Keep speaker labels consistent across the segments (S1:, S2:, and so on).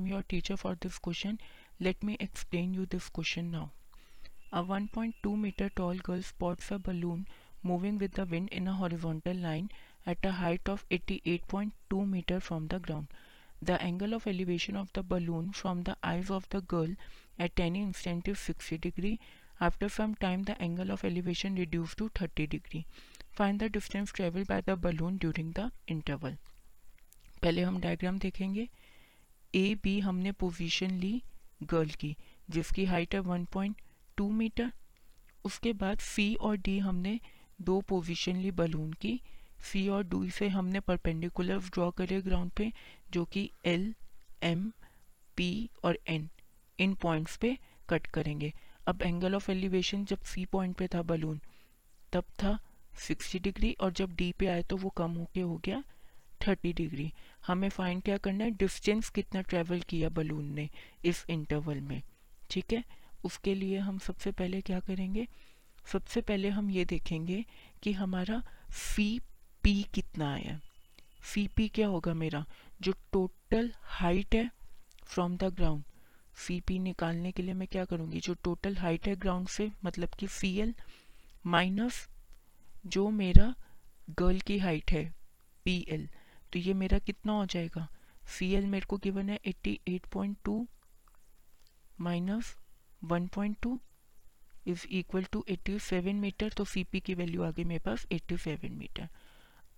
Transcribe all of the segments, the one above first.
S1: am your teacher for this question. Let me explain you this question now. A 1.2 meter tall girl spots a balloon moving with the wind in a horizontal line at a height of 88.2 meter from the ground. The angle of elevation of the balloon from the eyes of the girl at any instant is 60 degree. After some time the angle of elevation reduced to 30 degree. Find the distance traveled by the balloon during the interval. पहले हम diagram देखेंगे A B हमने position ली girl की, जिसकी height है 1.2 metre उसके बाद सी और डी हमने दो पोजीशन ली बलून की. सी और डी से हमने परपेंडिकुलर ड्रॉ करे ग्राउंड पे, जो कि एल एम पी और एन इन पॉइंट्स पे कट करेंगे. अब एंगल ऑफ़ एलिवेशन जब सी पॉइंट पे था बलून तब था 60 डिग्री और जब डी पे आए तो वो कम होके हो गया 30 डिग्री हमें फाइंड क्या करना है? डिस्टेंस कितना ट्रेवल किया बलून ने इस इंटरवल में। ठीक है? उसके लिए हम सबसे पहले क्या करेंगे? सबसे पहले हम ये देखेंगे कि हमारा सी पी कितना आया। सी पी क्या होगा मेरा? जो टोटल हाइट है from the ground C P निकालने के लिए मैं क्या करूँगी? जो टोटल हाइट है ग्राउंड से मतलब कि सी एल माइनस जो मेरा गर्ल की हाइट है पी एल तो ये मेरा कितना हो जाएगा? सी एल मेरे को गिवन है eighty eight point two minus one point two is equal to eighty seven metre तो सी पी की वैल्यू आ गई मेरे पास एट्टी सेवन मीटर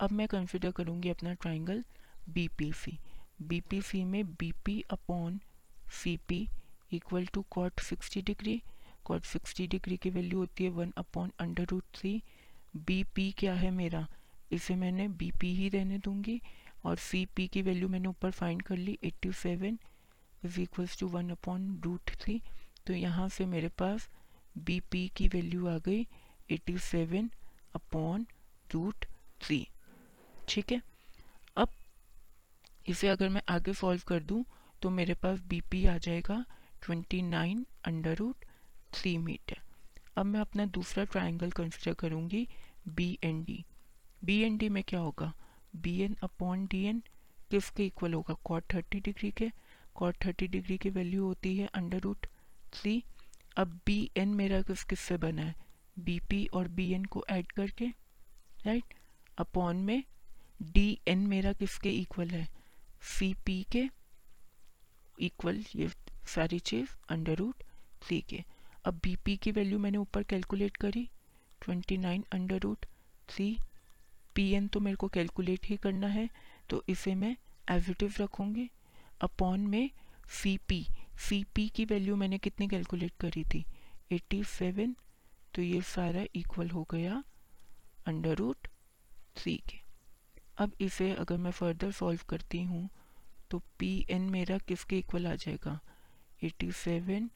S1: अब मैं कंसिडर करूँगी अपना triangle B P C B P C में B P upon C P equal to cot sixty degree cot sixty degree की वैल्यू होती है one upon under root three B P क्या है मेरा? इसे मैंने बी पी ही रहने दूँगी और सी पी की वैल्यू मैंने ऊपर फाइंड कर ली eighty seven is equals to one upon root three तो यहाँ से मेरे पास बी पी की वैल्यू आ गई eighty seven upon root three ठीक है? अब इसे अगर मैं आगे सॉल्व कर दूँ तो मेरे पास बी पी आ जाएगा twenty nine under root three metre अब मैं अपना दूसरा ट्राइंगल कंसिडर करूँगी B and D B N D में क्या होगा? B N upon D N किसके इक्वल होगा? कॉट थर्टी डिग्री के। कॉट थर्टी डिग्री की वैल्यू होती है अंडर रूट थ्री अब बी एन मेरा किस किस से बना है? बी पी और बी एन को ऐड करके राइट अपॉन में डी एन मेरा किसके इक्वल है? सी पी के इक्वल ये सारी चीज़ अंडर रूट थ्री के। अब बी पी की वैल्यू मैंने ऊपर कैलकुलेट करी। Twenty nine under root three P N तो मेरे को कैलकुलेट ही करना है तो इसे मैं एजिटिव रखूँगी अपॉन में सी पी सी पी की वैल्यू मैंने कितनी कैलकुलेट करी थी? एट्टी सेवन तो ये सारा इक्वल हो गया अंडर रूट सी के। अब इसे अगर मैं फर्दर सॉल्व करती हूँ तो पी एन मेरा किसके इक्वल आ जाएगा? Eighty seven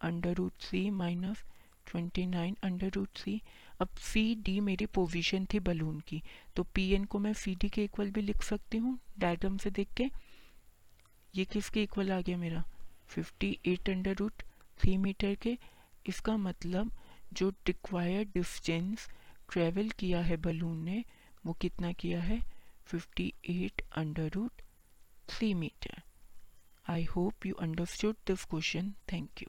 S1: under root C minus twenty nine under root three अब सी डी मेरी पोजीशन थी बलून की। तो पी एन को मैं सी डी के इक्वल भी लिख सकती हूँ डायग्राम से देख के। ये किसके इक्वल आ गया मेरा? Fifty eight under root three metre के। इसका मतलब जो रिक्वायर्ड डिस्टेंस ट्रेवल किया है बलून ने, वो कितना किया है? Fifty eight under root three metre I hope you understood this question thank you